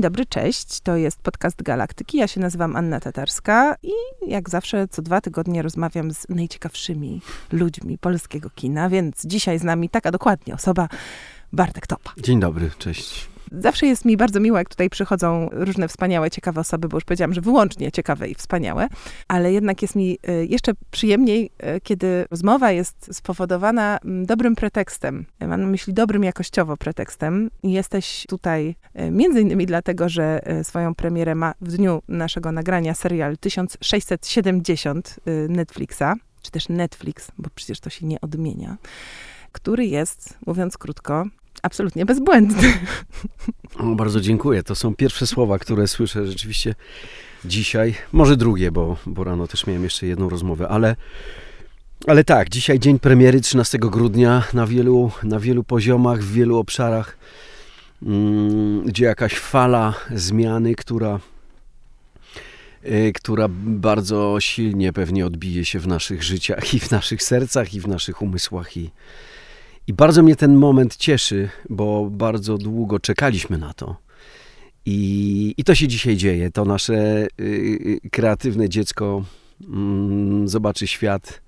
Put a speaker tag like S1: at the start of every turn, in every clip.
S1: Dzień dobry, cześć. To jest podcast Galaktyki. Ja się nazywam Anna Tatarska i jak zawsze co dwa tygodnie rozmawiam z najciekawszymi ludźmi polskiego kina, więc dzisiaj z nami taka dokładnie osoba Bartek Topa.
S2: Dzień dobry, cześć.
S1: Zawsze jest mi bardzo miło, jak tutaj przychodzą różne wspaniałe, ciekawe osoby, bo już powiedziałam, że wyłącznie ciekawe i wspaniałe, ale jednak jest mi y, jeszcze przyjemniej, y, kiedy rozmowa jest spowodowana dobrym pretekstem. Mam na myśli dobrym jakościowo pretekstem. Jesteś tutaj między innymi dlatego, że swoją premierę ma w dniu naszego nagrania serial 1670 Netflixa, czy też Netflix, bo przecież to się nie odmienia, który jest, mówiąc krótko, absolutnie bezbłędny.
S2: O, bardzo dziękuję. To są pierwsze słowa, które słyszę rzeczywiście dzisiaj. Może drugie, bo, bo rano też miałem jeszcze jedną rozmowę, ale, ale tak, dzisiaj dzień premiery 13 grudnia na wielu, na wielu poziomach, w wielu obszarach, mm, gdzie jakaś fala zmiany, która y, która bardzo silnie pewnie odbije się w naszych życiach i w naszych sercach i w naszych umysłach i, i bardzo mnie ten moment cieszy, bo bardzo długo czekaliśmy na to. I, i to się dzisiaj dzieje. To nasze y, y kreatywne dziecko y, zobaczy świat,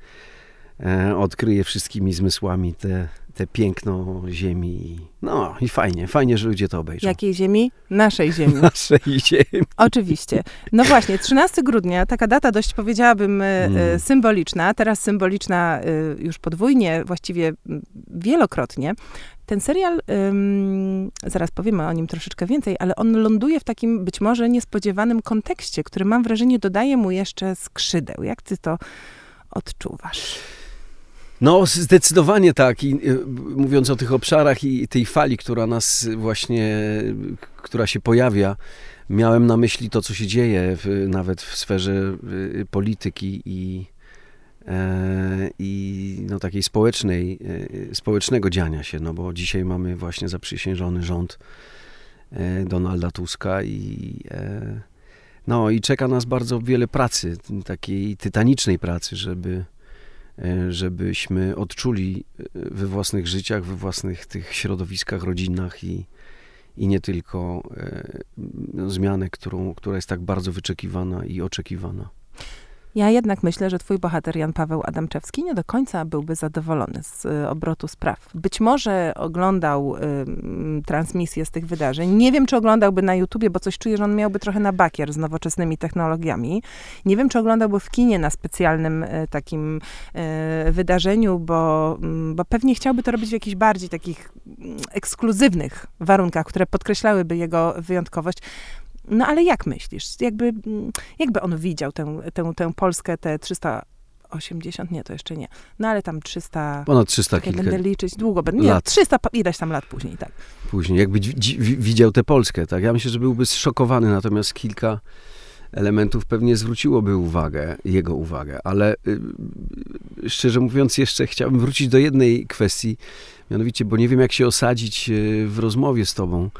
S2: odkryje wszystkimi zmysłami te, te piękno ziemi. No i fajnie, fajnie, że ludzie to obejrzą.
S1: Jakiej ziemi? Naszej ziemi.
S2: Naszej ziemi.
S1: Oczywiście. No właśnie, 13 grudnia, taka data dość powiedziałabym mm. symboliczna, teraz symboliczna już podwójnie, właściwie wielokrotnie. Ten serial, ym, zaraz powiemy o nim troszeczkę więcej, ale on ląduje w takim być może niespodziewanym kontekście, który mam wrażenie dodaje mu jeszcze skrzydeł. Jak ty to odczuwasz?
S2: No, zdecydowanie tak. I y, mówiąc o tych obszarach i tej fali, która nas właśnie, która się pojawia, miałem na myśli to, co się dzieje w, nawet w sferze y, polityki i, e, i no, takiej społecznej, e, społecznego dziania się, no bo dzisiaj mamy właśnie zaprzysiężony rząd e, Donalda Tuska i no i czeka nas bardzo wiele pracy, takiej tytanicznej pracy, żeby E, żebyśmy odczuli e, we własnych życiach, we własnych tych środowiskach, rodzinach i, i nie tylko e, no, zmianę, którą, która jest tak bardzo wyczekiwana i oczekiwana.
S1: Ja jednak myślę, że twój bohater Jan Paweł Adamczewski nie do końca byłby zadowolony z y, obrotu spraw. Być może oglądał y, transmisję z tych wydarzeń. Nie wiem, czy oglądałby na YouTubie, bo coś czuję, że on miałby trochę na bakier z nowoczesnymi technologiami. Nie wiem, czy oglądałby w kinie na specjalnym y, takim y, wydarzeniu, bo, bo pewnie chciałby to robić w jakichś bardziej takich ekskluzywnych warunkach, które podkreślałyby jego wyjątkowość. No ale jak myślisz? Jakby, mm, jakby on widział tę, tę, tę Polskę, te 380, nie, to jeszcze nie. No ale tam 300...
S2: Ponad 300 kilka
S1: Będę liczyć, długo będę, nie, lat. 300, ileś tam lat później, tak.
S2: Później, jakby widział tę Polskę, tak. Ja myślę, że byłby zszokowany, natomiast kilka elementów pewnie zwróciłoby uwagę, jego uwagę, ale y, szczerze mówiąc jeszcze chciałbym wrócić do jednej kwestii, mianowicie, bo nie wiem jak się osadzić y, w rozmowie z tobą,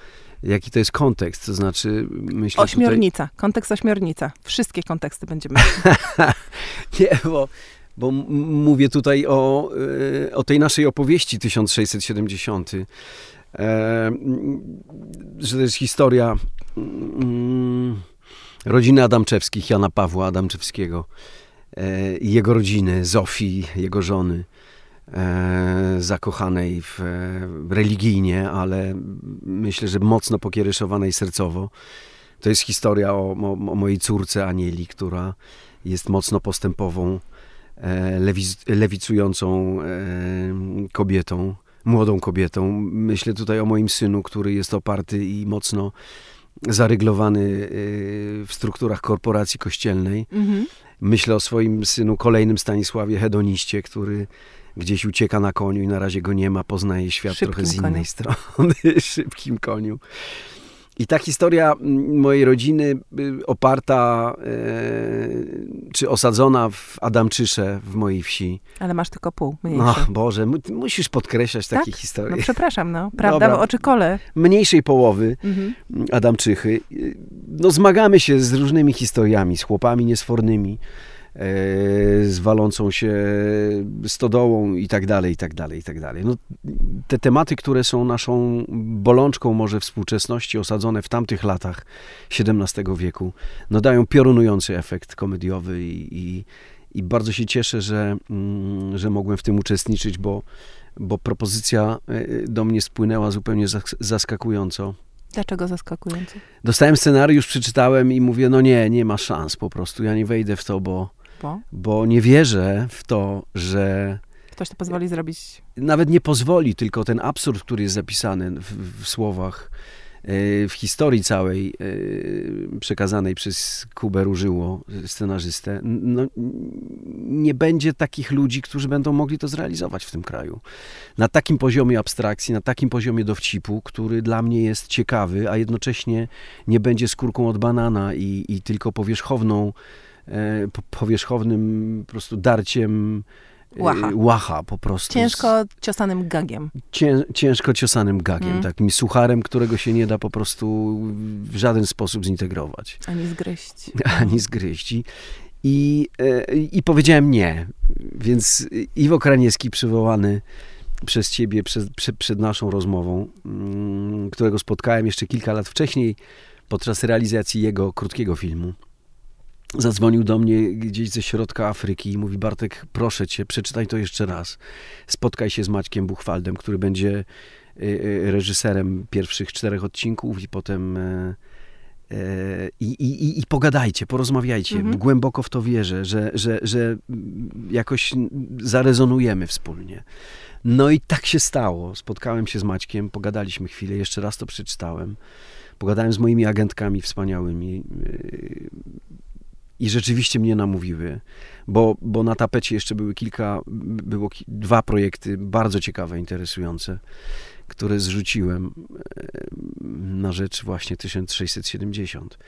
S2: jaki to jest kontekst, to znaczy myślę
S1: Ośmiornica, tutaj... kontekst ośmiornica. Wszystkie konteksty będziemy.
S2: Nie, bo, bo mówię tutaj o, e, o tej naszej opowieści 1670, e, że to jest historia mm, rodziny Adamczewskich, Jana Pawła Adamczewskiego e, i jego rodziny, Zofii, jego żony. E, zakochanej w, e, religijnie, ale myślę, że mocno pokiereszowanej sercowo. To jest historia o, o, o mojej córce Anieli, która jest mocno postępową, e, lewicującą kobietą, młodą kobietą. Myślę tutaj o moim synu, który jest oparty i mocno zaryglowany w strukturach korporacji kościelnej. Mhm. Myślę o swoim synu, kolejnym Stanisławie Hedoniście, który gdzieś ucieka na koniu i na razie go nie ma, poznaje świat Szybkim trochę z innej koniu. strony, szybkim koniu. I ta historia mojej rodziny y, oparta e, czy osadzona w Adamczysze w mojej wsi.
S1: Ale masz tylko pół, mniejsze.
S2: No Boże, musisz podkreślać tak? takie historie.
S1: No przepraszam, no. Prawda Dobra. w oczy kole.
S2: Mniejszej połowy mhm. Adamczychy. No zmagamy się z różnymi historiami, z chłopami niesfornymi, z walącą się stodołą i tak dalej, i tak dalej, i tak dalej. No, te tematy, które są naszą bolączką może współczesności, osadzone w tamtych latach XVII wieku, no dają piorunujący efekt komediowy i, i, i bardzo się cieszę, że, mm, że mogłem w tym uczestniczyć, bo, bo propozycja e, do mnie spłynęła zupełnie zaskakująco.
S1: Dlaczego zaskakująco?
S2: Dostałem scenariusz, przeczytałem i mówię, no nie, nie ma szans po prostu, ja nie wejdę w to, bo, bo? bo nie wierzę w to, że...
S1: Ktoś to pozwoli zrobić.
S2: Nawet nie pozwoli, tylko ten absurd, który jest zapisany w, w słowach, E, w historii całej e, przekazanej przez Kubę Różyło, scenarzystę, no, nie będzie takich ludzi, którzy będą mogli to zrealizować w tym kraju. Na takim poziomie abstrakcji, na takim poziomie dowcipu, który dla mnie jest ciekawy, a jednocześnie nie będzie skórką od banana i, i tylko powierzchowną, powierzchownym po prostu darciem
S1: Łacha.
S2: Y, łacha po prostu.
S1: Ciężko ciosanym gagiem.
S2: Cię, ciężko ciosanym gagiem, mm. takim sucharem, którego się nie da po prostu w żaden sposób zintegrować.
S1: Ani zgryźć.
S2: Ani zgryźć. I, i, e, i powiedziałem nie. Więc Iwo Kraniewski przywołany przez ciebie przed, przed, przed naszą rozmową, mm, którego spotkałem jeszcze kilka lat wcześniej podczas realizacji jego krótkiego filmu zadzwonił do mnie gdzieś ze środka Afryki i mówi Bartek, proszę cię, przeczytaj to jeszcze raz. Spotkaj się z Maćkiem Buchwaldem, który będzie y, y, reżyserem pierwszych czterech odcinków i potem e, e, i, i, i pogadajcie, porozmawiajcie. Mhm. Głęboko w to wierzę, że, że, że jakoś zarezonujemy wspólnie. No i tak się stało. Spotkałem się z Maćkiem, pogadaliśmy chwilę, jeszcze raz to przeczytałem. Pogadałem z moimi agentkami wspaniałymi. I rzeczywiście mnie namówiły, bo, bo na tapecie jeszcze były kilka, było dwa projekty bardzo ciekawe, interesujące, które zrzuciłem e, na rzecz właśnie 1670.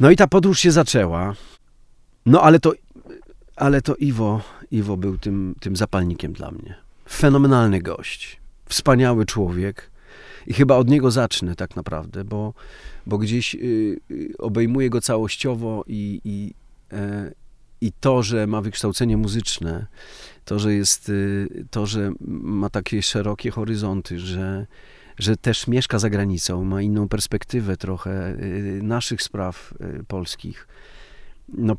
S2: No i ta podróż się zaczęła. No ale to, ale to Iwo, Iwo był tym, tym zapalnikiem dla mnie. Fenomenalny gość, wspaniały człowiek i chyba od niego zacznę tak naprawdę, bo bo gdzieś y, y, obejmuje go całościowo i, i, e, i to, że ma wykształcenie muzyczne, to, że jest, y, to, że ma takie szerokie horyzonty, że, że też mieszka za granicą, ma inną perspektywę trochę naszych spraw polskich. No,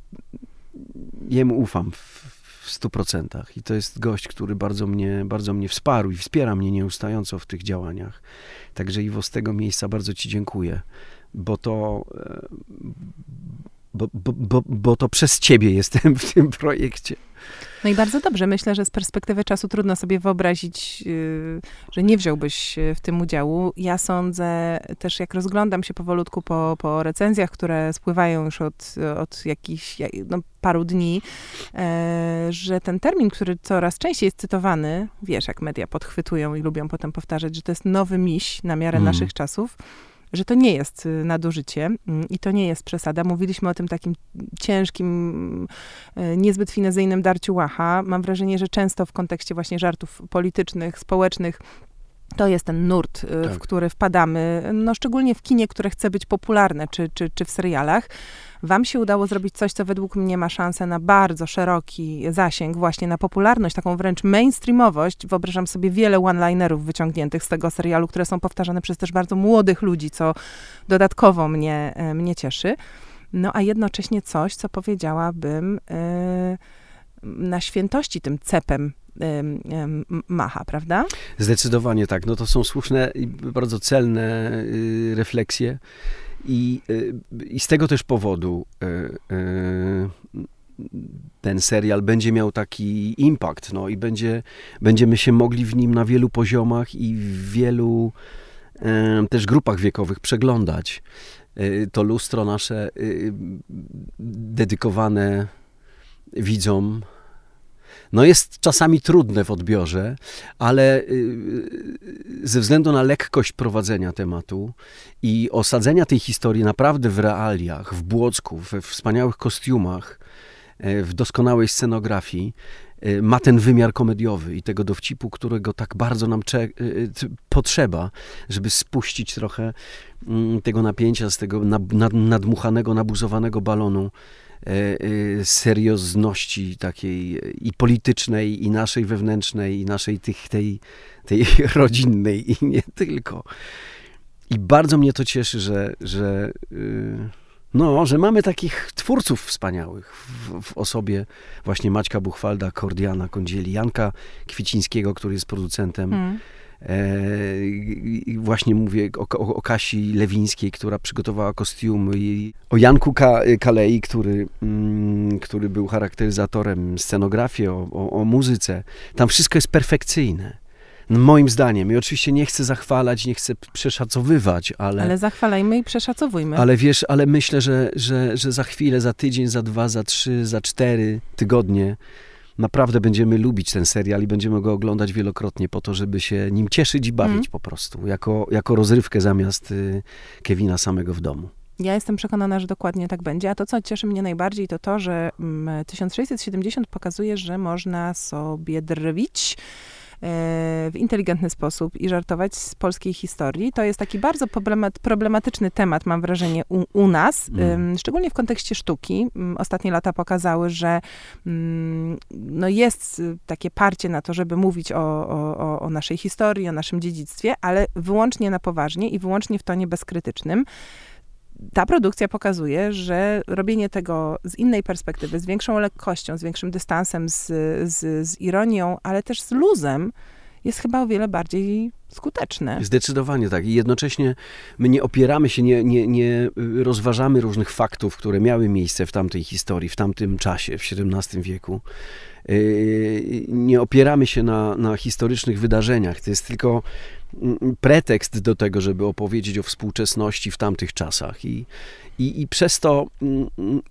S2: jemu ufam w stu procentach i to jest gość, który bardzo mnie, bardzo mnie wsparł i wspiera mnie nieustająco w tych działaniach. Także Iwo, z tego miejsca bardzo Ci dziękuję bo to, e, bo, bo, bo, bo to przez ciebie jestem w tym projekcie.
S1: No i bardzo dobrze. Myślę, że z perspektywy czasu trudno sobie wyobrazić, y, że nie wziąłbyś w tym udziału. Ja sądzę też, jak rozglądam się powolutku po, po recenzjach, które spływają już od, od jakichś no, paru dni, e, że ten termin, który coraz częściej jest cytowany, wiesz, jak media podchwytują i lubią potem powtarzać, że to jest nowy miś na miarę mm. naszych czasów że to nie jest y, nadużycie mm, i to nie jest przesada. Mówiliśmy o tym takim ciężkim, y, niezbyt finezyjnym darciu łacha. Mam wrażenie, że często w kontekście właśnie żartów politycznych, społecznych, to jest ten nurt, y, tak. w który wpadamy, no szczególnie w kinie, które chce być popularne, czy, czy, czy w serialach. Wam się udało zrobić coś, co według mnie ma szansę na bardzo szeroki zasięg, właśnie na popularność, taką wręcz mainstreamowość. Wyobrażam sobie wiele one-linerów wyciągniętych z tego serialu, które są powtarzane przez też bardzo młodych ludzi, co dodatkowo mnie, e, mnie cieszy. No a jednocześnie coś, co powiedziałabym yy, na świętości tym cepem macha, prawda?
S2: Zdecydowanie tak. No to są słuszne i bardzo celne y, refleksje. I, y, I z tego też powodu y, ten serial będzie miał taki impact, no i będzie, będziemy się mogli w nim na wielu poziomach i w wielu też grupach wiekowych przeglądać. To lustro nasze dedykowane widzom no jest czasami trudne w odbiorze, ale y, ze względu na lekkość prowadzenia tematu i osadzenia tej historii naprawdę w realiach, w Błocku, we wspaniałych kostiumach, e, w doskonałej scenografii, e, ma ten wymiar komediowy i tego dowcipu, którego tak bardzo nam e, potrzeba, żeby spuścić trochę mm, tego napięcia z tego nadmuchanego, nabuzowanego balonu seriozności takiej i politycznej, i naszej wewnętrznej, i naszej tych, tej, tej rodzinnej, i nie tylko. I bardzo mnie to cieszy, że, że, no, że mamy takich twórców wspaniałych w, w osobie właśnie Maćka Buchwalda, Kordiana Kądzieli, Janka Kwicińskiego, który jest producentem. Hmm. E, i właśnie mówię o, o, o, Kasi Lewińskiej, która przygotowała kostiumy, i o Janku Ka Kalei, który, mm, który był charakteryzatorem scenografii, o, o, o muzyce. Tam wszystko jest perfekcyjne. No, moim zdaniem. I oczywiście nie chcę zachwalać, nie chcę przeszacowywać, ale...
S1: Ale zachwalajmy i przeszacowujmy.
S2: Ale wiesz, ale myślę, że, że, że za chwilę, za tydzień, za dwa, za trzy, za cztery tygodnie naprawdę będziemy lubić ten serial i będziemy go oglądać wielokrotnie po to, żeby się nim cieszyć i bawić mm. po prostu, jako, jako rozrywkę zamiast y, Kevina samego w domu.
S1: Ja jestem przekonana, że dokładnie tak będzie. A to, co cieszy mnie najbardziej, to to, że 1670 mm, pokazuje, że można sobie drwić w inteligentny sposób i żartować z polskiej historii. To jest taki bardzo problematyczny temat, mam wrażenie, u, u nas, mm. szczególnie w kontekście sztuki. Mm, ostatnie lata pokazały, że mm, no jest takie parcie na to, żeby mówić o, o, o naszej historii, o naszym dziedzictwie, ale wyłącznie na poważnie i wyłącznie w tonie bezkrytycznym ta produkcja pokazuje, że robienie tego z innej perspektywy, z większą lekkością, z większym dystansem, z, z, z ironią, ale też z luzem, jest chyba o wiele bardziej skuteczne.
S2: Zdecydowanie tak. I jednocześnie my nie opieramy się, nie, nie, nie rozważamy różnych faktów, które miały miejsce w tamtej historii, w tamtym czasie, w XVII wieku. Yy, nie opieramy się na, na historycznych wydarzeniach. To jest tylko pretekst do tego, żeby opowiedzieć o współczesności w tamtych czasach. I, i, i przez to,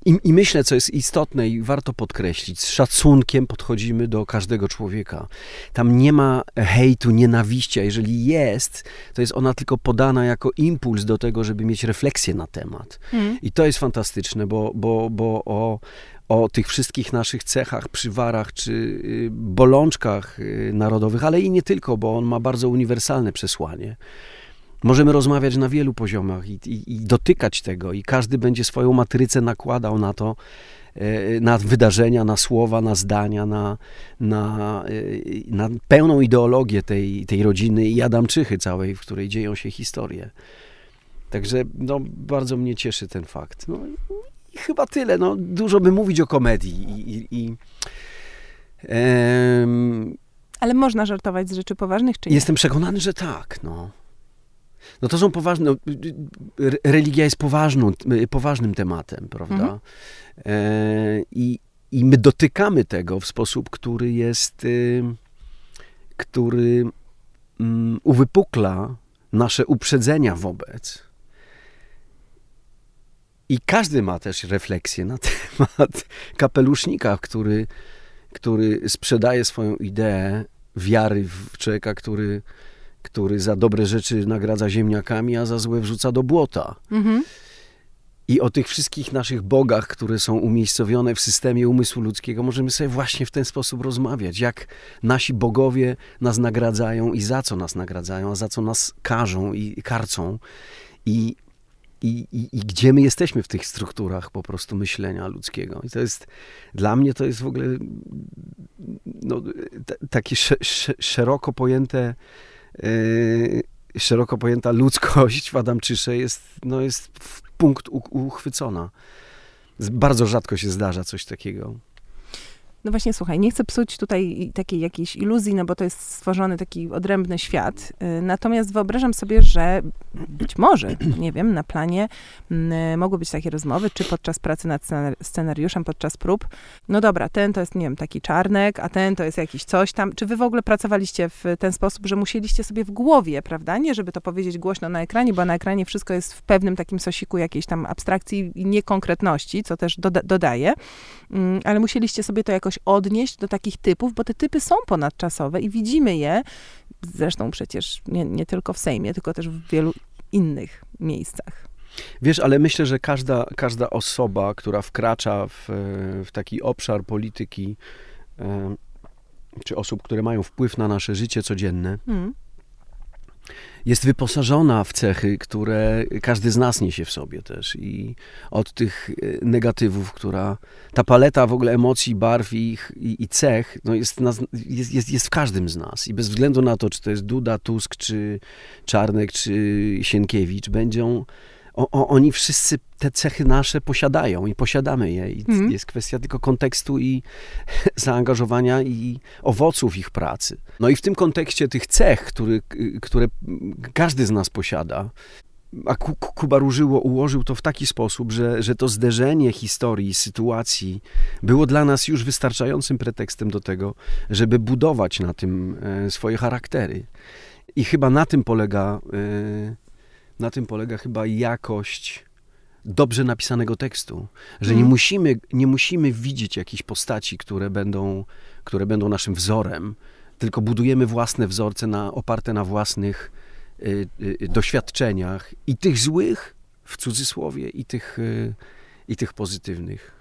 S2: i, i myślę, co jest istotne i warto podkreślić, z szacunkiem podchodzimy do każdego człowieka. Tam nie ma hejtu, nienawiści, a jeżeli jest, to jest ona tylko podana jako impuls do tego, żeby mieć refleksję na temat. Mm. I to jest fantastyczne, bo, bo, bo o, o tych wszystkich naszych cechach, przywarach czy y, bolączkach y, narodowych, ale i nie tylko, bo on ma bardzo uniwersalne przesłanie. Możemy rozmawiać na wielu poziomach i, i, i dotykać tego, i każdy będzie swoją matrycę nakładał na to, y, na wydarzenia, na słowa, na zdania, na, na, na pełną ideologię tej, tej rodziny i Adamczychy całej, w której dzieją się historie. Także no, bardzo mnie cieszy ten fakt. No, i chyba tyle. No, dużo by mówić o komedii i... i, i.
S1: Ale można żartować z rzeczy poważnych, czy nie?
S2: Jestem przekonany, że tak, no. No to są poważne, no, religia jest poważną, poważnym tematem, prawda? Mhm. E, i, I my dotykamy tego w sposób, który jest, y, który y, uwypukla nasze uprzedzenia wobec i każdy ma też refleksję na temat kapelusznika, który, który sprzedaje swoją ideę wiary w człowieka, który, który za dobre rzeczy nagradza ziemniakami, a za złe wrzuca do błota. Mhm. I o tych wszystkich naszych bogach, które są umiejscowione w systemie umysłu ludzkiego, możemy sobie właśnie w ten sposób rozmawiać. Jak nasi bogowie nas nagradzają i za co nas nagradzają, a za co nas karzą i karcą. I i, i, i, gdzie my jesteśmy w tych strukturach po prostu myślenia ludzkiego. I to jest, dla mnie to jest w ogóle no, takie sz, sz, szeroko pojęte, yy, szeroko pojęta ludzkość w Adamczysze jest, no, jest w punkt uchwycona. Bardzo rzadko się zdarza coś takiego.
S1: No właśnie, słuchaj, nie chcę psuć tutaj takiej jakiejś iluzji, no bo to jest stworzony taki odrębny świat. Y, natomiast wyobrażam sobie, że być może, nie wiem, na planie mogły być takie rozmowy, czy podczas pracy nad scenariuszem, podczas prób. No dobra, ten to jest, nie wiem, taki czarnek, a ten to jest jakiś coś tam. Czy wy w ogóle pracowaliście w ten sposób, że musieliście sobie w głowie, prawda? Nie, żeby to powiedzieć głośno na ekranie, bo na ekranie wszystko jest w pewnym takim sosiku jakiejś tam abstrakcji i niekonkretności, co też doda dodaje, mm, ale musieliście sobie to jakoś jakoś odnieść do takich typów, bo te typy są ponadczasowe i widzimy je, zresztą przecież nie, nie tylko w Sejmie, tylko też w wielu innych miejscach.
S2: Wiesz, ale myślę, że każda, każda osoba, która wkracza w, w taki obszar polityki, czy osób, które mają wpływ na nasze życie codzienne, hmm. Jest wyposażona w cechy, które każdy z nas niesie w sobie też. I od tych e, negatywów, która ta paleta w ogóle emocji, barw i, i, i cech no jest, jest, jest, jest w każdym z nas. I bez względu na to, czy to jest Duda, Tusk, czy Czarnek, czy Sienkiewicz, będą o, o, oni wszyscy te cechy nasze posiadają i posiadamy je. I mm. Jest kwestia tylko kontekstu i zaangażowania i owoców ich pracy. No i w tym kontekście tych cech, który, które każdy z nas posiada, a Kuba Różyło ułożył to w taki sposób, że, że to zderzenie historii, sytuacji było dla nas już wystarczającym pretekstem do tego, żeby budować na tym e, swoje charaktery. I chyba na tym polega e, na tym polega chyba jakość dobrze napisanego tekstu, że nie, mhm. musimy, nie musimy widzieć jakichś postaci, które będą, które będą naszym wzorem, tylko budujemy własne wzorce na, oparte na własnych y, y, doświadczeniach i tych złych, w cudzysłowie, i tych, y, i tych pozytywnych.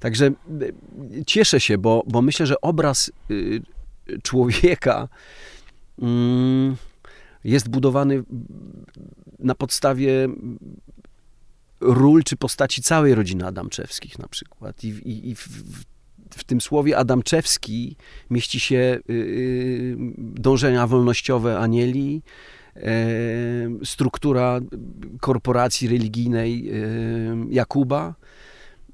S2: Także y, cieszę się, bo, bo myślę, że obraz y, człowieka mm, jest budowany na podstawie ról czy postaci całej rodziny Adamczewskich na przykład. I, i, i w, w, tym słowie Adamczewski mieści się yy, dążenia wolnościowe Anieli, yy, struktura korporacji religijnej yy, Jakuba,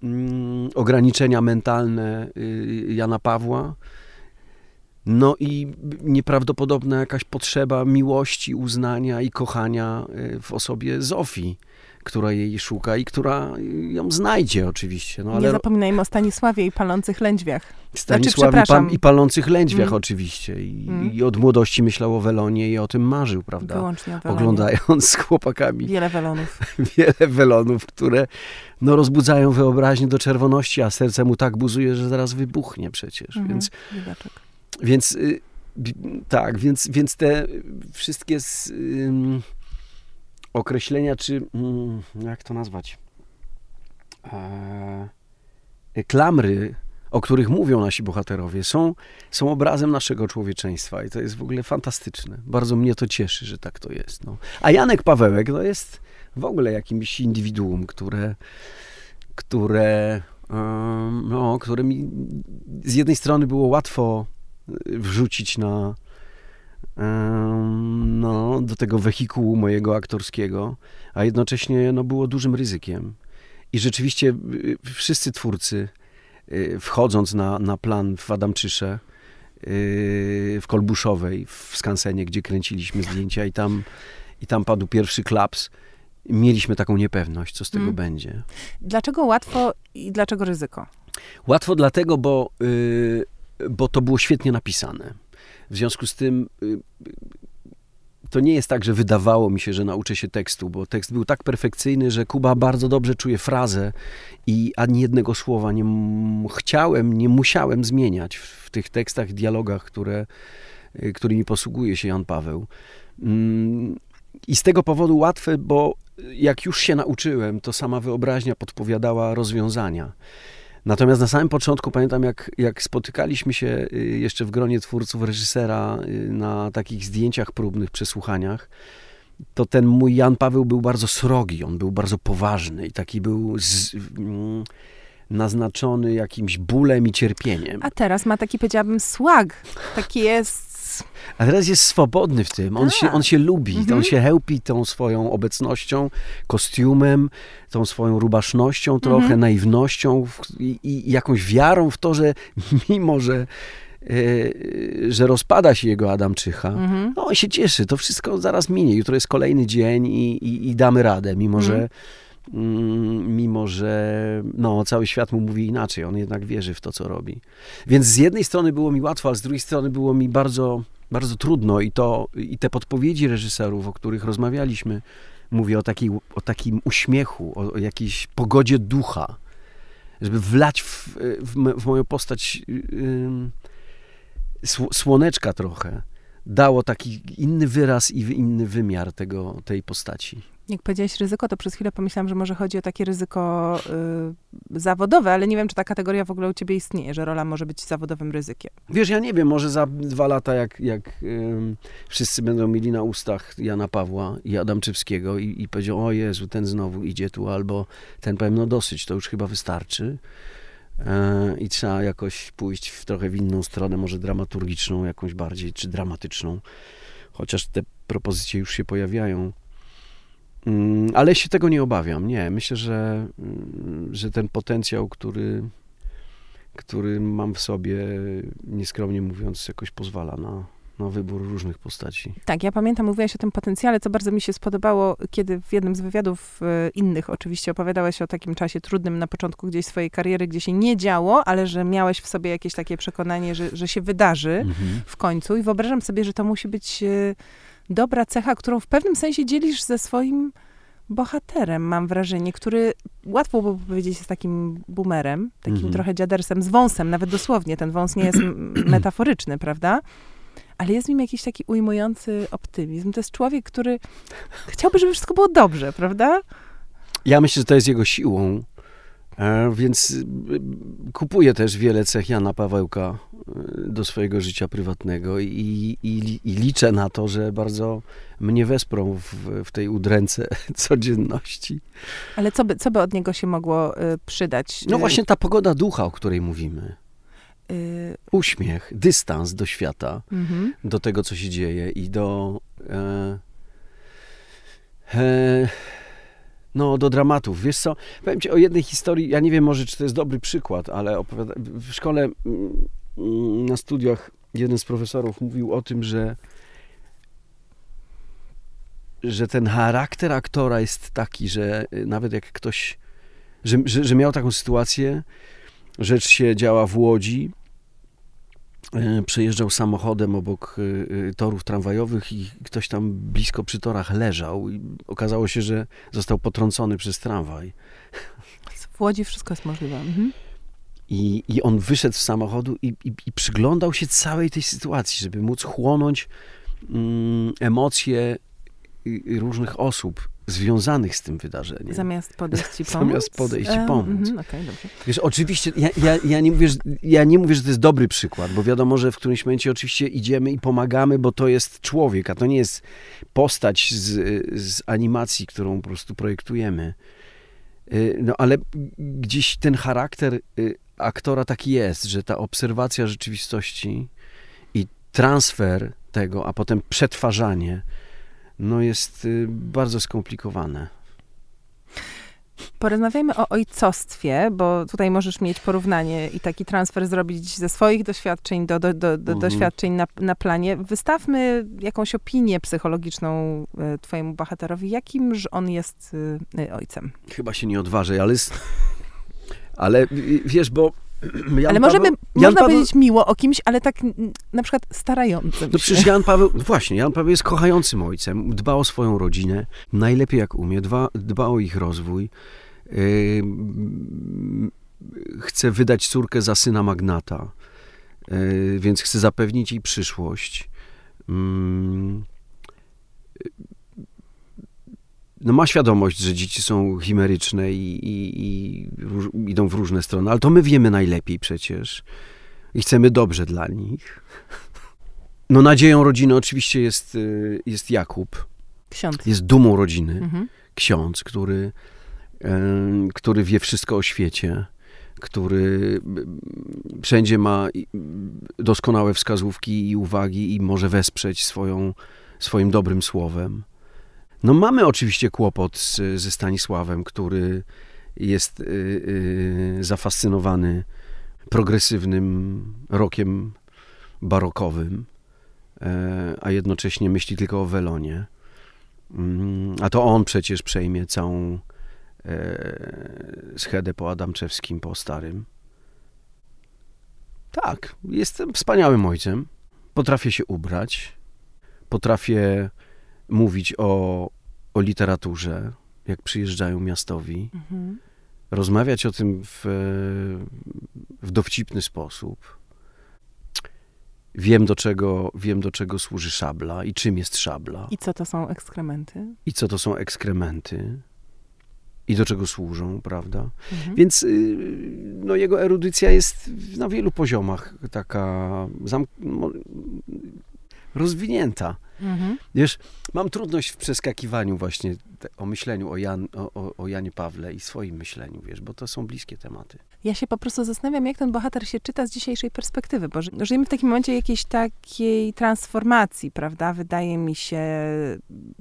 S2: mm, ograniczenia mentalne y, Jana Pawła, no i nieprawdopodobna jakaś potrzeba miłości, uznania i kochania e, w osobie Zofii, która jej szuka i która ją znajdzie oczywiście. No,
S1: ale... Nie zapominajmy o Stanisławie i palących lędźwiach.
S2: Stanisławie znaczy, i palących lędźwiach mm. oczywiście. I, mm. I, od młodości myślał o Welonie i o tym marzył, prawda?
S1: Wyłącznie o
S2: Welonie. Oglądając z chłopakami.
S1: Wiele welonów.
S2: Wiele welonów, które no, rozbudzają wyobraźnię do czerwoności, a serce mu tak buzuje, że zaraz wybuchnie przecież. Mm -hmm. Więc... Biedaczek. Więc y, tak, więc, więc te wszystkie z, określenia, czy mm, jak to nazwać? E, klamry, o których mówią nasi bohaterowie, są, są obrazem naszego człowieczeństwa i to jest w ogóle fantastyczne. Bardzo mnie to cieszy, że tak to jest. No. A Janek Pawełek to jest w ogóle jakimś indywiduum, które, które, no, które mi z jednej strony było łatwo wrzucić na, no, do tego wehikułu mojego aktorskiego, a jednocześnie no, było dużym ryzykiem. I rzeczywiście y, wszyscy twórcy, y, wchodząc na, na plan w Adamczysze, y, w Kolbuszowej, w Skansenie, gdzie kręciliśmy zdjęcia i tam, i tam padł pierwszy klaps, mieliśmy taką niepewność, co z tego hmm. będzie.
S1: Dlaczego łatwo i dlaczego ryzyko?
S2: Łatwo dlatego, bo bo to było świetnie napisane. W związku z tym y, to nie jest tak, że wydawało mi się, że nauczę się tekstu, bo tekst był tak perfekcyjny, że Kuba bardzo dobrze czuje frazę i ani jednego słowa nie chciałem, nie musiałem zmieniać w tych tekstach, dialogach, które, y, którymi posługuje się Jan Paweł. Mm, I z tego powodu łatwe, bo jak już się nauczyłem, to sama wyobraźnia podpowiadała rozwiązania. Natomiast na samym początku pamiętam, jak, jak spotykaliśmy się y, jeszcze w gronie twórców reżysera y, na takich zdjęciach próbnych, przesłuchaniach, to ten mój Jan Paweł był bardzo srogi, on był bardzo poważny i taki był z, mm, naznaczony jakimś bólem i cierpieniem.
S1: A teraz ma taki, powiedziałabym, swag. Taki jest
S2: a teraz jest swobodny w tym. On, się, on się lubi, mhm. on się chełpi tą swoją obecnością, kostiumem, tą swoją rubasznością, trochę mhm. naiwnością i, i, jakąś wiarą w to, że mimo, że e, że rozpada się jego Adamczycha, mhm. no on się cieszy, to wszystko zaraz minie. Jutro jest kolejny dzień i, i, i damy radę, mimo że mhm. mm, mimo że no, cały świat mu mówi inaczej, on jednak wierzy w to, co robi. Więc z jednej strony było mi łatwo, ale z drugiej strony było mi bardzo bardzo trudno i to, i te podpowiedzi reżyserów, o których rozmawialiśmy, mówię o, takiej, o takim uśmiechu, o, o jakiejś pogodzie ducha, żeby wlać w, w, w moją postać yy, słoneczka trochę, dało taki inny wyraz i inny wymiar tego, tej postaci.
S1: Jak powiedziałeś ryzyko, to przez chwilę pomyślałam, że może chodzi o takie ryzyko y, zawodowe, ale nie wiem, czy ta kategoria w ogóle u ciebie istnieje, że rola może być zawodowym ryzykiem.
S2: Wiesz, ja nie wiem, może za dwa lata, jak, jak ym, wszyscy będą mieli na ustach Jana Pawła i Adamczewskiego i, i powiedział, o Jezu, ten znowu idzie tu, albo ten powiem, no dosyć, to już chyba wystarczy. E, I trzeba jakoś pójść w trochę w inną stronę, może dramaturgiczną, jakąś bardziej, czy dramatyczną. Chociaż te propozycje już się pojawiają. Mm, ale się tego nie obawiam. Nie, myślę, że, mm, że ten potencjał, który, który mam w sobie, nieskromnie mówiąc, jakoś pozwala na, na wybór różnych postaci.
S1: Tak, ja pamiętam, mówiłaś o tym potencjale, co bardzo mi się spodobało, kiedy w jednym z wywiadów e, innych oczywiście opowiadałeś o takim czasie trudnym na początku gdzieś swojej kariery, gdzie się nie działo, ale że miałeś w sobie jakieś takie przekonanie, że, że się wydarzy
S2: Mhm.
S1: w końcu i wyobrażam sobie, że to musi być e, dobra cecha, którą w pewnym sensie dzielisz ze swoim bohaterem, mam wrażenie, który łatwo by powiedzieć jest takim boomerem, takim
S2: Mhm.
S1: trochę dziadersem z wąsem, nawet dosłownie, ten wąs nie jest metaforyczny, prawda? Ale jest w nim jakiś taki ujmujący optymizm. To jest człowiek, który chciałby, żeby wszystko było dobrze, prawda?
S2: Ja myślę, że to jest jego siłą, więc y, kupuję też wiele cech Jana Pawełka y, do swojego życia prywatnego i, i, i liczę na to, że bardzo mnie wesprą w, w tej udręce codzienności.
S1: Ale co by, co by od niego się mogło y, przydać?
S2: No
S1: Y,
S2: właśnie ta pogoda ducha, o której mówimy.
S1: y,
S2: Uśmiech, dystans do świata,
S1: mhm.
S2: do tego, co się dzieje i do... E, e, no, do dramatów. Wiesz co, powiem ci o jednej historii, ja nie wiem może, czy to jest dobry przykład, ale opowiada, w szkole mm, mm, na studiach jeden z profesorów mówił o tym, że że ten charakter aktora jest taki, że y, nawet jak ktoś, że, że, że miał taką sytuację, rzecz się działa w Łodzi, przejeżdżał samochodem obok e, e, torów tramwajowych i ktoś tam blisko przy torach leżał i okazało się, że został potrącony przez tramwaj.
S1: W Łodzi wszystko jest możliwe. Mhm.
S2: I, I on wyszedł z samochodu i, i, i przyglądał się całej tej sytuacji, żeby móc chłonąć mm, emocje i- i różnych osób związanych z tym wydarzeniem.
S1: Zamiast podejść i pomóc?
S2: Zamiast podejść i pomóc.
S1: mhm, Okej, dobrze.
S2: Wiesz, oczywiście, ja, ja, ja, nie mówię, że, ja nie mówię, że to jest dobry przykład, bo wiadomo, że w którymś momencie oczywiście idziemy i pomagamy, bo to jest człowiek, a to nie jest postać z, z animacji, którą po prostu projektujemy. Y, No ale gdzieś ten charakter y, aktora taki jest, że ta obserwacja rzeczywistości i transfer tego, a potem przetwarzanie, no jest y, bardzo skomplikowane.
S1: Porozmawiajmy o ojcostwie, bo tutaj możesz mieć porównanie i taki transfer zrobić ze swoich doświadczeń do, do, do, do
S2: Mhm.
S1: doświadczeń na, na planie. Wystawmy jakąś opinię psychologiczną e, twojemu bohaterowi. Jakimż on jest e, ojcem?
S2: Chyba się nie odważę, ale... Ale y, wiesz, bo... Jan
S1: ale możemy,
S2: Paweł,
S1: można
S2: Paweł,
S1: powiedzieć miło o kimś, ale tak na przykład starającym
S2: No przecież Jan Paweł, właśnie, Jan Paweł jest kochającym ojcem, dba o swoją rodzinę, najlepiej jak umie, dba, dba o ich rozwój. Yy, chce wydać córkę za syna magnata, yy, więc chce zapewnić jej przyszłość. Mm, no ma świadomość, że dzieci są chimeryczne i, i, i róż, idą w różne strony, ale to my wiemy najlepiej przecież i chcemy dobrze dla nich. No nadzieją rodziny oczywiście jest, y, jest Jakub,
S1: Ksiądz.
S2: jest dumą rodziny,
S1: Mhm.
S2: ksiądz, który, em, który wie wszystko o świecie, który mm, wszędzie ma doskonałe wskazówki i uwagi i może wesprzeć swoją, swoim dobrym słowem. No mamy oczywiście kłopot z, ze Stanisławem, który jest y, y, zafascynowany progresywnym rokiem barokowym, e, a jednocześnie myśli tylko o Welonie. Mm, A to on przecież przejmie całą e, schedę po Adamczewskim, po starym. Tak, jestem wspaniałym ojcem. Potrafię się ubrać, potrafię mówić o, o literaturze, jak przyjeżdżają miastowi,
S1: Mhm.
S2: rozmawiać o tym w, w dowcipny sposób. Wiem do, czego, wiem, do czego służy szabla i czym jest szabla.
S1: I co to są ekskrementy?
S2: I co to są ekskrementy. I do czego służą, prawda?
S1: Mhm.
S2: Więc y, no, jego erudycja jest na wielu poziomach taka zam- rozwinięta.
S1: Mhm.
S2: Wiesz, mam trudność w przeskakiwaniu właśnie te, o myśleniu o, Jan, o, o, Janie Pawle i swoim myśleniu, wiesz, bo to są bliskie tematy.
S1: Ja się po prostu zastanawiam, jak ten bohater się czyta z dzisiejszej perspektywy, bo ży- żyjemy w takim momencie jakiejś takiej transformacji, prawda? Wydaje mi się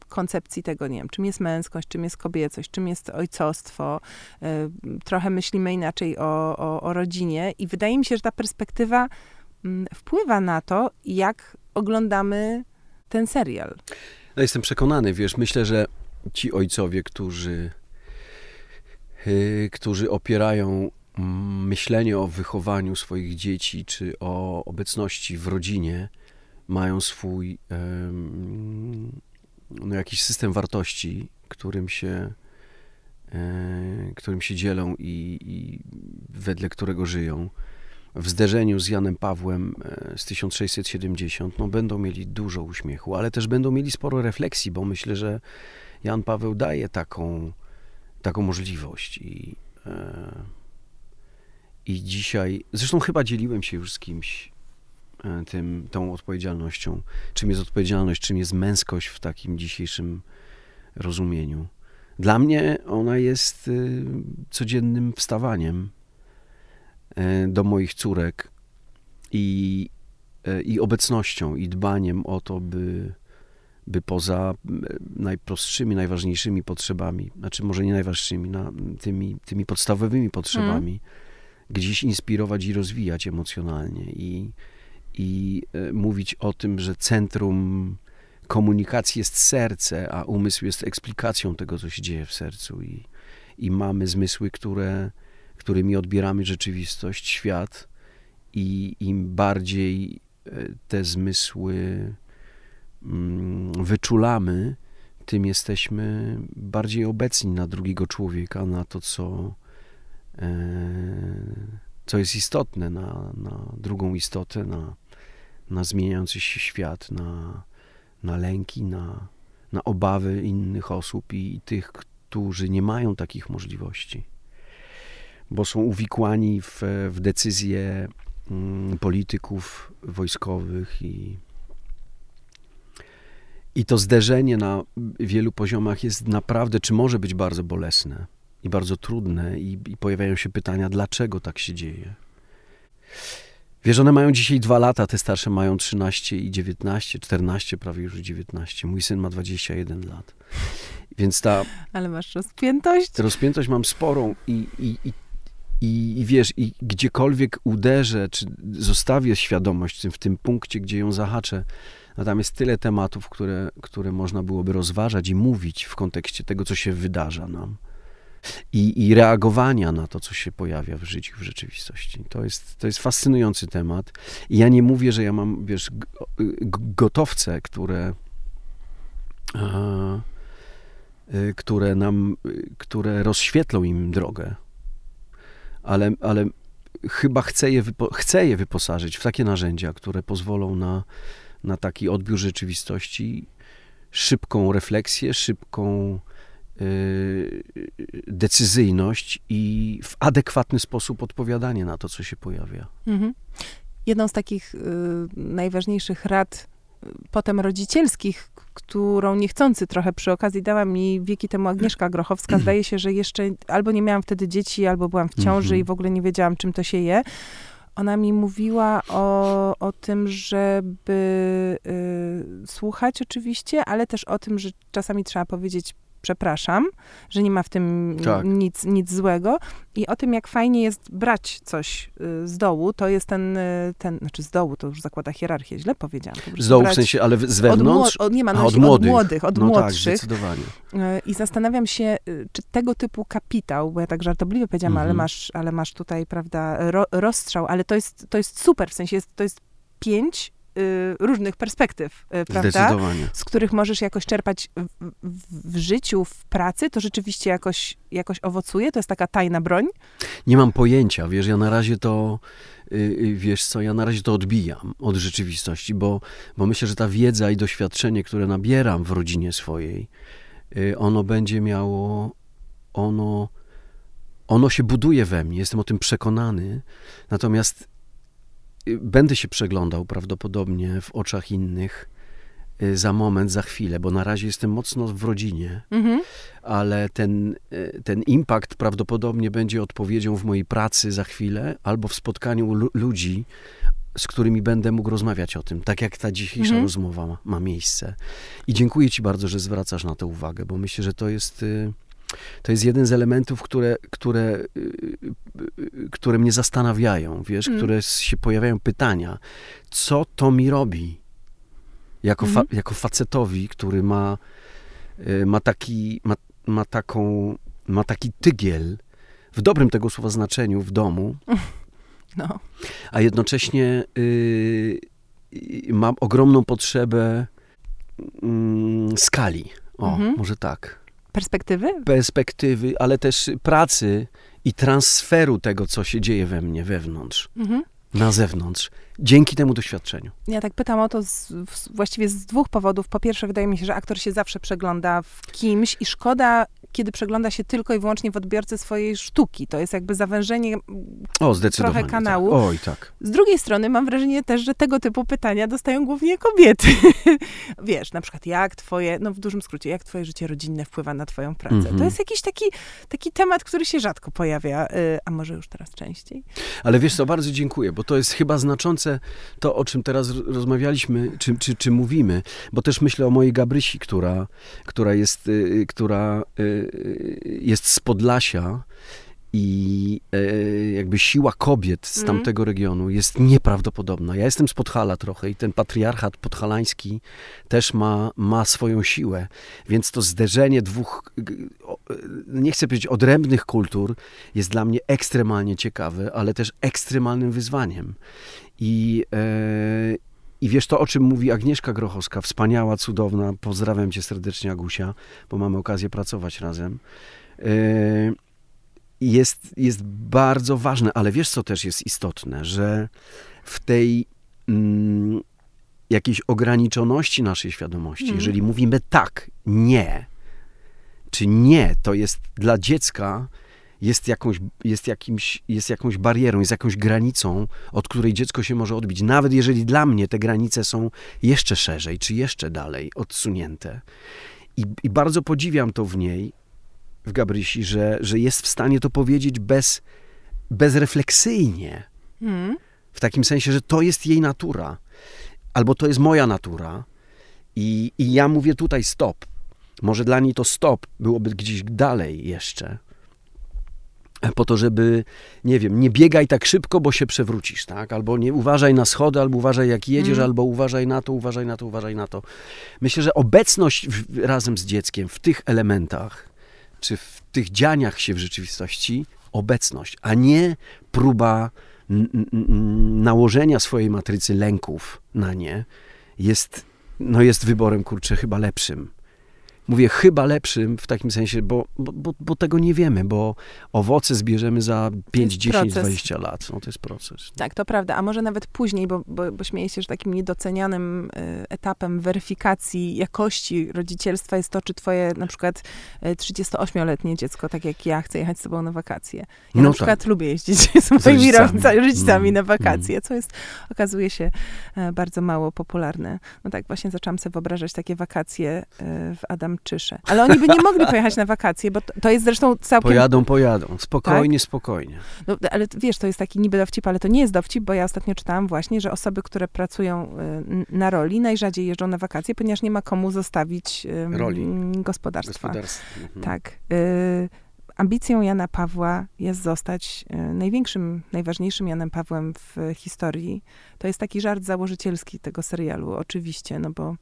S1: koncepcji tego, nie wiem, czym jest męskość, czym jest kobiecość, czym jest ojcostwo. Y, Trochę myślimy inaczej o, o, o rodzinie i wydaje mi się, że ta perspektywa mm, wpływa na to, jak oglądamy ten serial.
S2: No, jestem przekonany, wiesz, myślę, że ci ojcowie, którzy, yy, którzy opierają mm, myślenie o wychowaniu swoich dzieci, czy o obecności w rodzinie, mają swój em, no, jakiś system wartości, którym się, e, którym się dzielą i, i wedle którego żyją. W zderzeniu z Janem Pawłem e, z 1670 no, będą mieli dużo uśmiechu, ale też będą mieli sporo refleksji, bo myślę, że Jan Paweł daje taką, taką możliwość. I, e, I dzisiaj, zresztą chyba dzieliłem się już z kimś e, tym, tą odpowiedzialnością. Czym jest odpowiedzialność, czym jest męskość w takim dzisiejszym rozumieniu. Dla mnie ona jest y, codziennym wstawaniem do moich córek i, e, i obecnością, i dbaniem o to, by, by poza m, najprostszymi, najważniejszymi potrzebami, znaczy może nie najważniejszymi, na, tymi, tymi podstawowymi potrzebami, gdzieś inspirować i rozwijać emocjonalnie i, i e, mówić o tym, że centrum komunikacji jest serce, a umysł jest eksplikacją tego, co się dzieje w sercu i, i mamy zmysły, które, którymi odbieramy rzeczywistość, świat i im bardziej e, te zmysły mm, wyczulamy, tym jesteśmy bardziej obecni na drugiego człowieka, na to, co, e, co jest istotne, na, na drugą istotę, na, na zmieniający się świat, na, na lęki, na, na obawy innych osób i, i tych, którzy nie mają takich możliwości, bo są uwikłani w, w decyzje mm, polityków wojskowych i, i to zderzenie na wielu poziomach jest naprawdę, czy może być bardzo bolesne i bardzo trudne, i, i pojawiają się pytania, dlaczego tak się dzieje. Wiesz, one mają dzisiaj dwa lata, te starsze mają 13 i 19, 14, prawie już 19. Mój syn ma 21 lat. Więc ta
S1: Ale masz rozpiętość.
S2: rozpiętość mam sporą i, i, i, i, i wiesz, i gdziekolwiek uderzę, czy zostawię świadomość w tym, punkcie, gdzie ją zahaczę, no tam jest tyle tematów, które, które można byłoby rozważać i mówić w kontekście tego, co się wydarza nam. I, I reagowania na to, co się pojawia w życiu, w rzeczywistości. To jest, to jest fascynujący temat. I ja nie mówię, że ja mam, wiesz, g- gotowce, które, y, które nam, y, które rozświetlą im drogę. Ale, ale chyba chcę je, wypo, chcę je wyposażyć w takie narzędzia, które pozwolą na, na taki odbiór rzeczywistości, szybką refleksję, szybką y, decyzyjność i w adekwatny sposób odpowiadanie na to, co się pojawia.
S1: Mhm. Jedną z takich y, najważniejszych rad y, potem rodzicielskich, którą niechcący trochę przy okazji dała mi wieki temu Agnieszka Grochowska. Zdaje się, że jeszcze albo nie miałam wtedy dzieci, albo byłam w ciąży
S2: Mhm.
S1: i w ogóle nie wiedziałam, czym to się je. Ona mi mówiła o, o tym, żeby y, słuchać oczywiście, ale też o tym, że czasami trzeba powiedzieć przepraszam, że nie ma w tym
S2: Tak.
S1: nic, nic złego i o tym, jak fajnie jest brać coś y, z dołu, to jest ten, y, ten, znaczy z dołu, to już zakłada hierarchię, źle powiedziałam.
S2: Z dołu w sensie, ale z wewnątrz?
S1: od, nie ma,
S2: A,
S1: no,
S2: od
S1: od,
S2: młodych.
S1: młodych, od
S2: no tak,
S1: młodszych.
S2: zdecydowanie.
S1: Y, I zastanawiam się, czy tego typu kapitał, bo ja tak żartobliwie powiedziałam, ale,
S2: Mhm.
S1: masz, ale masz tutaj, prawda, ro, rozstrzał, ale to jest, to jest super, w sensie jest, to jest pięć różnych perspektyw, y, prawda? Z których możesz jakoś czerpać w, w, w życiu, w pracy, to rzeczywiście jakoś, jakoś owocuje? To jest taka tajna broń?
S2: Nie mam pojęcia, wiesz, ja na razie to, y, y, wiesz co, ja na razie to odbijam od rzeczywistości, bo, bo myślę, że ta wiedza i doświadczenie, które nabieram w rodzinie swojej, y, ono będzie miało, ono, ono się buduje we mnie, jestem o tym przekonany, natomiast y, będę się przeglądał prawdopodobnie w oczach innych y, za moment, za chwilę, bo na razie jestem mocno w rodzinie,
S1: Mhm.
S2: ale ten, y, ten impact prawdopodobnie będzie odpowiedzią w mojej pracy za chwilę albo w spotkaniu lu- ludzi, z którymi będę mógł rozmawiać o tym, tak jak ta dzisiejsza
S1: Mhm.
S2: rozmowa ma, ma miejsce. I dziękuję Ci bardzo, że zwracasz na to uwagę, bo myślę, że to jest, y, to jest jeden z elementów, które, które, y, y, które mnie zastanawiają, wiesz,
S1: Mm.
S2: które się pojawiają pytania, co to mi robi jako, fa-
S1: Mhm.
S2: jako facetowi, który ma, y, ma, taki, ma, ma, taką, ma taki tygiel, w dobrym tego słowa znaczeniu, w domu,
S1: No.
S2: a jednocześnie y, y, mam ogromną potrzebę mm, skali. O,
S1: Mhm.
S2: może tak.
S1: Perspektywy?
S2: Perspektywy, ale też pracy i transferu tego, co się dzieje we mnie wewnątrz,
S1: Mhm.
S2: na zewnątrz, dzięki temu doświadczeniu.
S1: Ja tak pytam o to z, właściwie z dwóch powodów. Po pierwsze, wydaje mi się, że aktor się zawsze przegląda w kimś i szkoda, kiedy przegląda się tylko i wyłącznie w odbiorcy swojej sztuki. To jest jakby zawężenie.
S2: O, zdecydowanie.
S1: Trochę kanału.
S2: Tak. Oj, tak.
S1: Z drugiej strony mam wrażenie też, że tego typu pytania dostają głównie kobiety. Wiesz, na przykład jak twoje, no w dużym skrócie, jak twoje życie rodzinne wpływa na twoją pracę.
S2: Mhm.
S1: To jest jakiś taki, taki temat, który się rzadko pojawia, y, a może już teraz częściej.
S2: Ale wiesz co, bardzo dziękuję, bo to jest chyba znaczące to, o czym teraz ro- rozmawialiśmy, czy, czy, czy mówimy, bo też myślę o mojej Gabrysi, która, która, jest, y, która y, jest z Podlasia i y, jakby siła kobiet z
S1: Mhm.
S2: tamtego regionu jest nieprawdopodobna. Ja jestem z Podhala trochę i ten patriarchat podhalański też ma, ma swoją siłę, więc to zderzenie dwóch, y, nie chcę powiedzieć odrębnych kultur, jest dla mnie ekstremalnie ciekawe, ale też ekstremalnym wyzwaniem. I, e, I wiesz to, o czym mówi Agnieszka Grochowska, wspaniała, cudowna, pozdrawiam cię serdecznie, Agusia, bo mamy okazję pracować razem. E, jest, jest bardzo ważne, ale wiesz, co też jest istotne, że w tej mm, jakiejś ograniczoności naszej świadomości,
S1: Mhm.
S2: jeżeli mówimy tak, nie, czy nie, to jest dla dziecka jest jakąś, jest, jakimś, jest jakąś barierą, jest jakąś granicą, od której dziecko się może odbić. Nawet jeżeli dla mnie te granice są jeszcze szerzej, czy jeszcze dalej odsunięte. I, i bardzo podziwiam to w niej, w Gabrysi, że, że jest w stanie to powiedzieć bez, bezrefleksyjnie.
S1: Mhm.
S2: W takim sensie, że to jest jej natura, albo to jest moja natura. I, I ja mówię tutaj stop. Może dla niej to stop byłoby gdzieś dalej jeszcze. Po to, żeby, nie wiem, nie biegaj tak szybko, bo się przewrócisz, tak? Albo nie uważaj na schody, albo uważaj jak jedziesz,
S1: Mm.
S2: albo uważaj na to, uważaj na to, uważaj na to. Myślę, że obecność w, razem z dzieckiem w tych elementach, czy w tych dzianiach się w rzeczywistości, obecność, a nie próba nałożenia swojej matrycy lęków na nie, jest, no jest wyborem, kurczę, chyba lepszym. Mówię chyba lepszym w takim sensie, bo, bo, bo, bo tego nie wiemy, bo owoce zbierzemy za 5,
S1: jest
S2: 10,
S1: proces.
S2: 20 lat. No to jest proces.
S1: Tak, to prawda. A może nawet później, bo, bo, bo śmieję się, że takim niedocenianym y, etapem weryfikacji jakości rodzicielstwa jest to, czy twoje na przykład y, 38-letnie dziecko, tak jak ja, chce jechać z tobą na wakacje. Ja
S2: No
S1: na
S2: tak.
S1: przykład lubię jeździć z moimi
S2: rodzicami.
S1: rodzicami, rodzicami na
S2: Mm,
S1: wakacje, co jest, okazuje się, e, bardzo mało popularne. No tak, właśnie zaczęłam sobie wyobrażać takie wakacje e, Adamczysze. Ale oni by nie mogli pojechać na wakacje, bo to, to jest zresztą całkiem...
S2: Pojadą, pojadą. Spokojnie, spokojnie.
S1: No, ale wiesz, to jest taki niby dowcip, ale to nie jest dowcip, bo ja ostatnio czytałam właśnie, że osoby, które pracują y, na roli, najrzadziej jeżdżą na wakacje, ponieważ nie ma komu zostawić ym,
S2: Roli.
S1: gospodarstwa.
S2: Gospodarstwo. Mhm.
S1: Tak. Y, ambicją Jana Pawła jest zostać y, największym, najważniejszym Janem Pawłem w historii. To jest taki żart założycielski tego serialu, oczywiście, no bo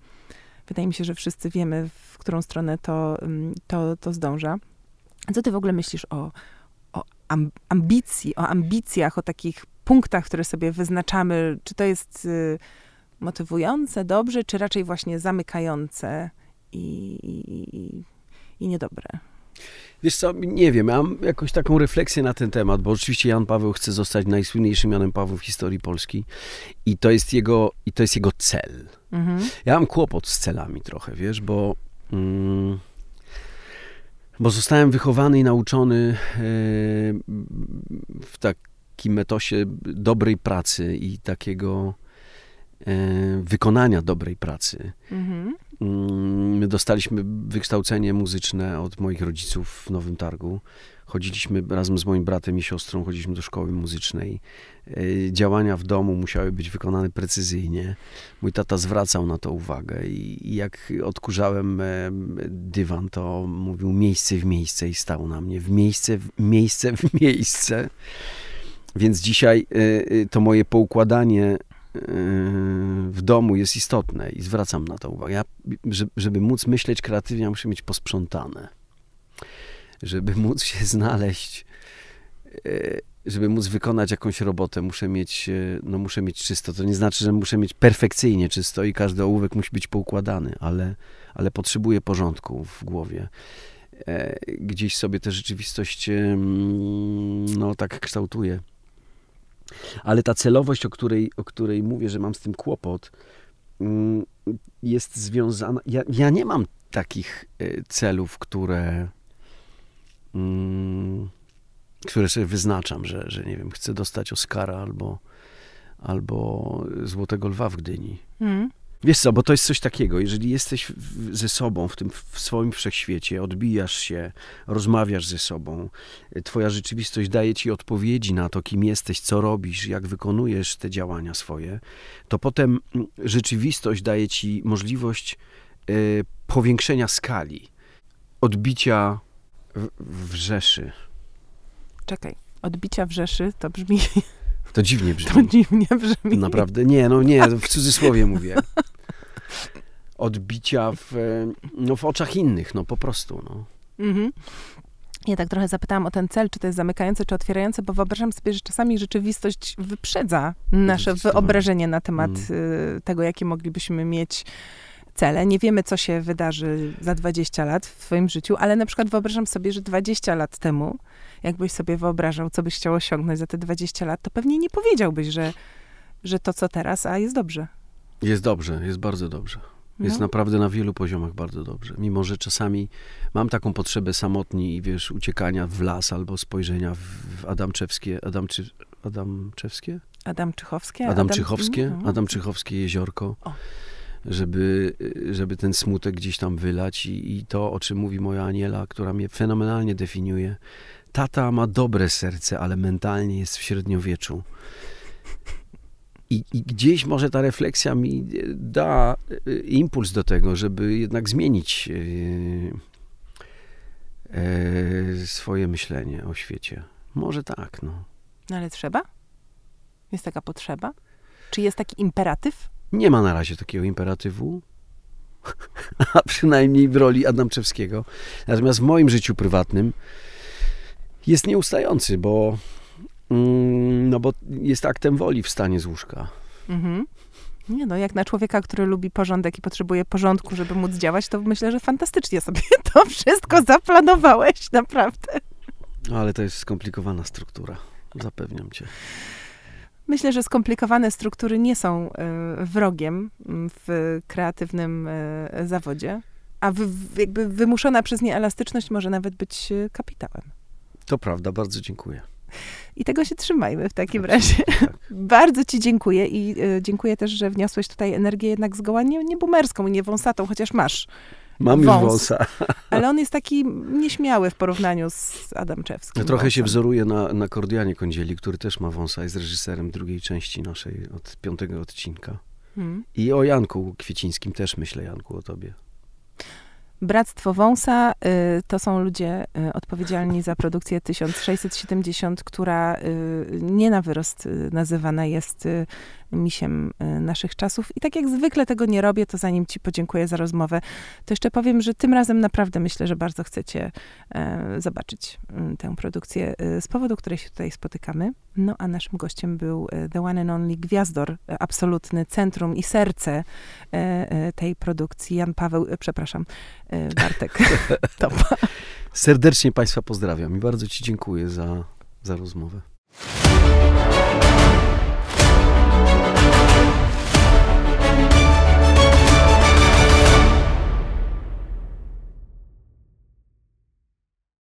S1: wydaje mi się, że wszyscy wiemy, w którą stronę to, ym, to, to zdąża. Co ty w ogóle myślisz o, o am, ambicji, o ambicjach, o takich punktach, które sobie wyznaczamy? Czy to jest y, Motywujące, dobrze, czy raczej właśnie zamykające i, i, i niedobre?
S2: Wiesz co, nie wiem, mam jakąś taką refleksję na ten temat, bo oczywiście Jan Paweł chce zostać najsłynniejszym Janem Paweł w historii Polski i to jest jego, i to jest jego cel. Mhm. Ja mam kłopot z celami trochę, wiesz, bo... Mm, bo zostałem wychowany i nauczony e, w takim metosie dobrej pracy i takiego wykonania dobrej pracy. Mhm. Mm, my dostaliśmy wykształcenie muzyczne od moich rodziców w Nowym Targu. Chodziliśmy razem z moim bratem i siostrą, chodziliśmy do szkoły muzycznej. E, działania w domu musiały być wykonane precyzyjnie. Mój tata zwracał na to uwagę i jak odkurzałem e, dywan, to mówił miejsce w miejsce i stał na mnie w miejsce, w miejsce, w miejsce. Więc dzisiaj e, to moje poukładanie w domu jest istotne i zwracam na to uwagę. Ja, żeby móc myśleć kreatywnie, ja muszę mieć posprzątane. Żeby móc się znaleźć, e, żeby móc wykonać jakąś robotę, muszę mieć, e, no muszę mieć czysto. To nie znaczy, że muszę mieć perfekcyjnie czysto i każdy ołówek musi być poukładany, ale, ale potrzebuję porządku w głowie. E, gdzieś sobie tę rzeczywistość no tak kształtuję. Ale ta celowość, o której, o której mówię, że mam z tym kłopot, mm, jest związana. Ja, ja nie mam takich e, celów, które, mm, które sobie wyznaczam, że, że nie wiem, chcę dostać Oscara albo, albo Złotego Lwa w Gdyni. Mm. Wiesz co, bo to jest coś takiego, jeżeli jesteś ze sobą w tym w swoim wszechświecie, odbijasz się, rozmawiasz ze sobą, twoja rzeczywistość daje ci odpowiedzi na to, kim jesteś, co robisz, jak wykonujesz te działania swoje, to potem mm, rzeczywistość daje ci możliwość y, powiększenia skali, odbicia w, w Rzeszy.
S1: Czekaj, odbicia w Rzeszy to brzmi
S2: to dziwnie brzmi.
S1: To dziwnie brzmi.
S2: Naprawdę. Nie, no nie, w cudzysłowie mówię. Odbicia w, no, w oczach innych, no po prostu. No. Mhm.
S1: Ja tak trochę zapytałam o ten cel, czy to jest zamykające, czy otwierające, bo wyobrażam sobie, że czasami rzeczywistość wyprzedza nasze wyobrażenie na temat mm. tego, jakie moglibyśmy mieć cele. Nie wiemy, co się wydarzy za 20 lat w swoim życiu, ale na przykład wyobrażam sobie, że 20 lat temu jakbyś sobie wyobrażał, co byś chciał osiągnąć za te 20 lat, to pewnie nie powiedziałbyś, że, że to co teraz, a jest dobrze.
S2: Jest dobrze, jest bardzo dobrze. Jest no. naprawdę na wielu poziomach bardzo dobrze. Mimo, że czasami mam taką potrzebę samotni i wiesz, uciekania w las albo spojrzenia w, Adamczewskie, Adamczy, Adamczewskie?
S1: Adamczychowskie?
S2: Adamczychowskie, Adam, Adamczychowskie jeziorko. O. Żeby, żeby ten smutek gdzieś tam wylać i, i to, o czym mówi moja Aniela, która mnie fenomenalnie definiuje, tata ma dobre serce, ale mentalnie jest w średniowieczu. I, I, gdzieś może ta refleksja mi da e, impuls do tego, żeby jednak zmienić e, e, swoje myślenie o świecie. Może tak, no.
S1: No ale trzeba? Jest taka potrzeba? Czy jest taki imperatyw?
S2: Nie ma na razie takiego imperatywu. A przynajmniej w roli Adamczewskiego. Natomiast w moim życiu prywatnym jest nieustający, bo, mm, no bo jest aktem woli wstanie z łóżka. Mhm.
S1: Nie no, jak na człowieka, który lubi porządek i potrzebuje porządku, żeby móc działać, to myślę, że fantastycznie sobie to wszystko zaplanowałeś, naprawdę.
S2: No, ale to jest skomplikowana struktura, zapewniam cię.
S1: Myślę, że skomplikowane struktury nie są y, wrogiem w kreatywnym y, zawodzie, a wy, jakby wymuszona przez nie elastyczność może nawet być y, kapitałem.
S2: To prawda, bardzo dziękuję.
S1: I tego się trzymajmy w takim razie. Tak. bardzo ci dziękuję i y, dziękuję też, że wniosłeś tutaj energię jednak zgoła nie, nie bumerską, nie wąsatą, chociaż masz
S2: Mam wąs, już wąsa.
S1: Ale on jest taki nieśmiały w porównaniu z Adamczewskim.
S2: Ja trochę wąsem. się wzoruje na, na Kordianie Kądzieli, który też ma wąsa, jest reżyserem drugiej części naszej, od piątego odcinka. Hmm. I o Janku Kwiecińskim też myślę, Janku, o tobie.
S1: Bractwo Wąsa y, to są ludzie y, odpowiedzialni za produkcję 1670, która y, nie na wyrost nazywana jest misiem y, naszych czasów. I tak jak zwykle tego nie robię, to zanim ci podziękuję za rozmowę, to jeszcze powiem, że tym razem naprawdę myślę, że bardzo chcecie e, zobaczyć y, tę produkcję y, z powodu, której się tutaj spotykamy. No a naszym gościem był The One and Only Gwiazdor, absolutny centrum i serce tej produkcji. Jan Paweł, przepraszam, Bartek Topa.
S2: Serdecznie Państwa pozdrawiam i bardzo Ci dziękuję za, za rozmowę.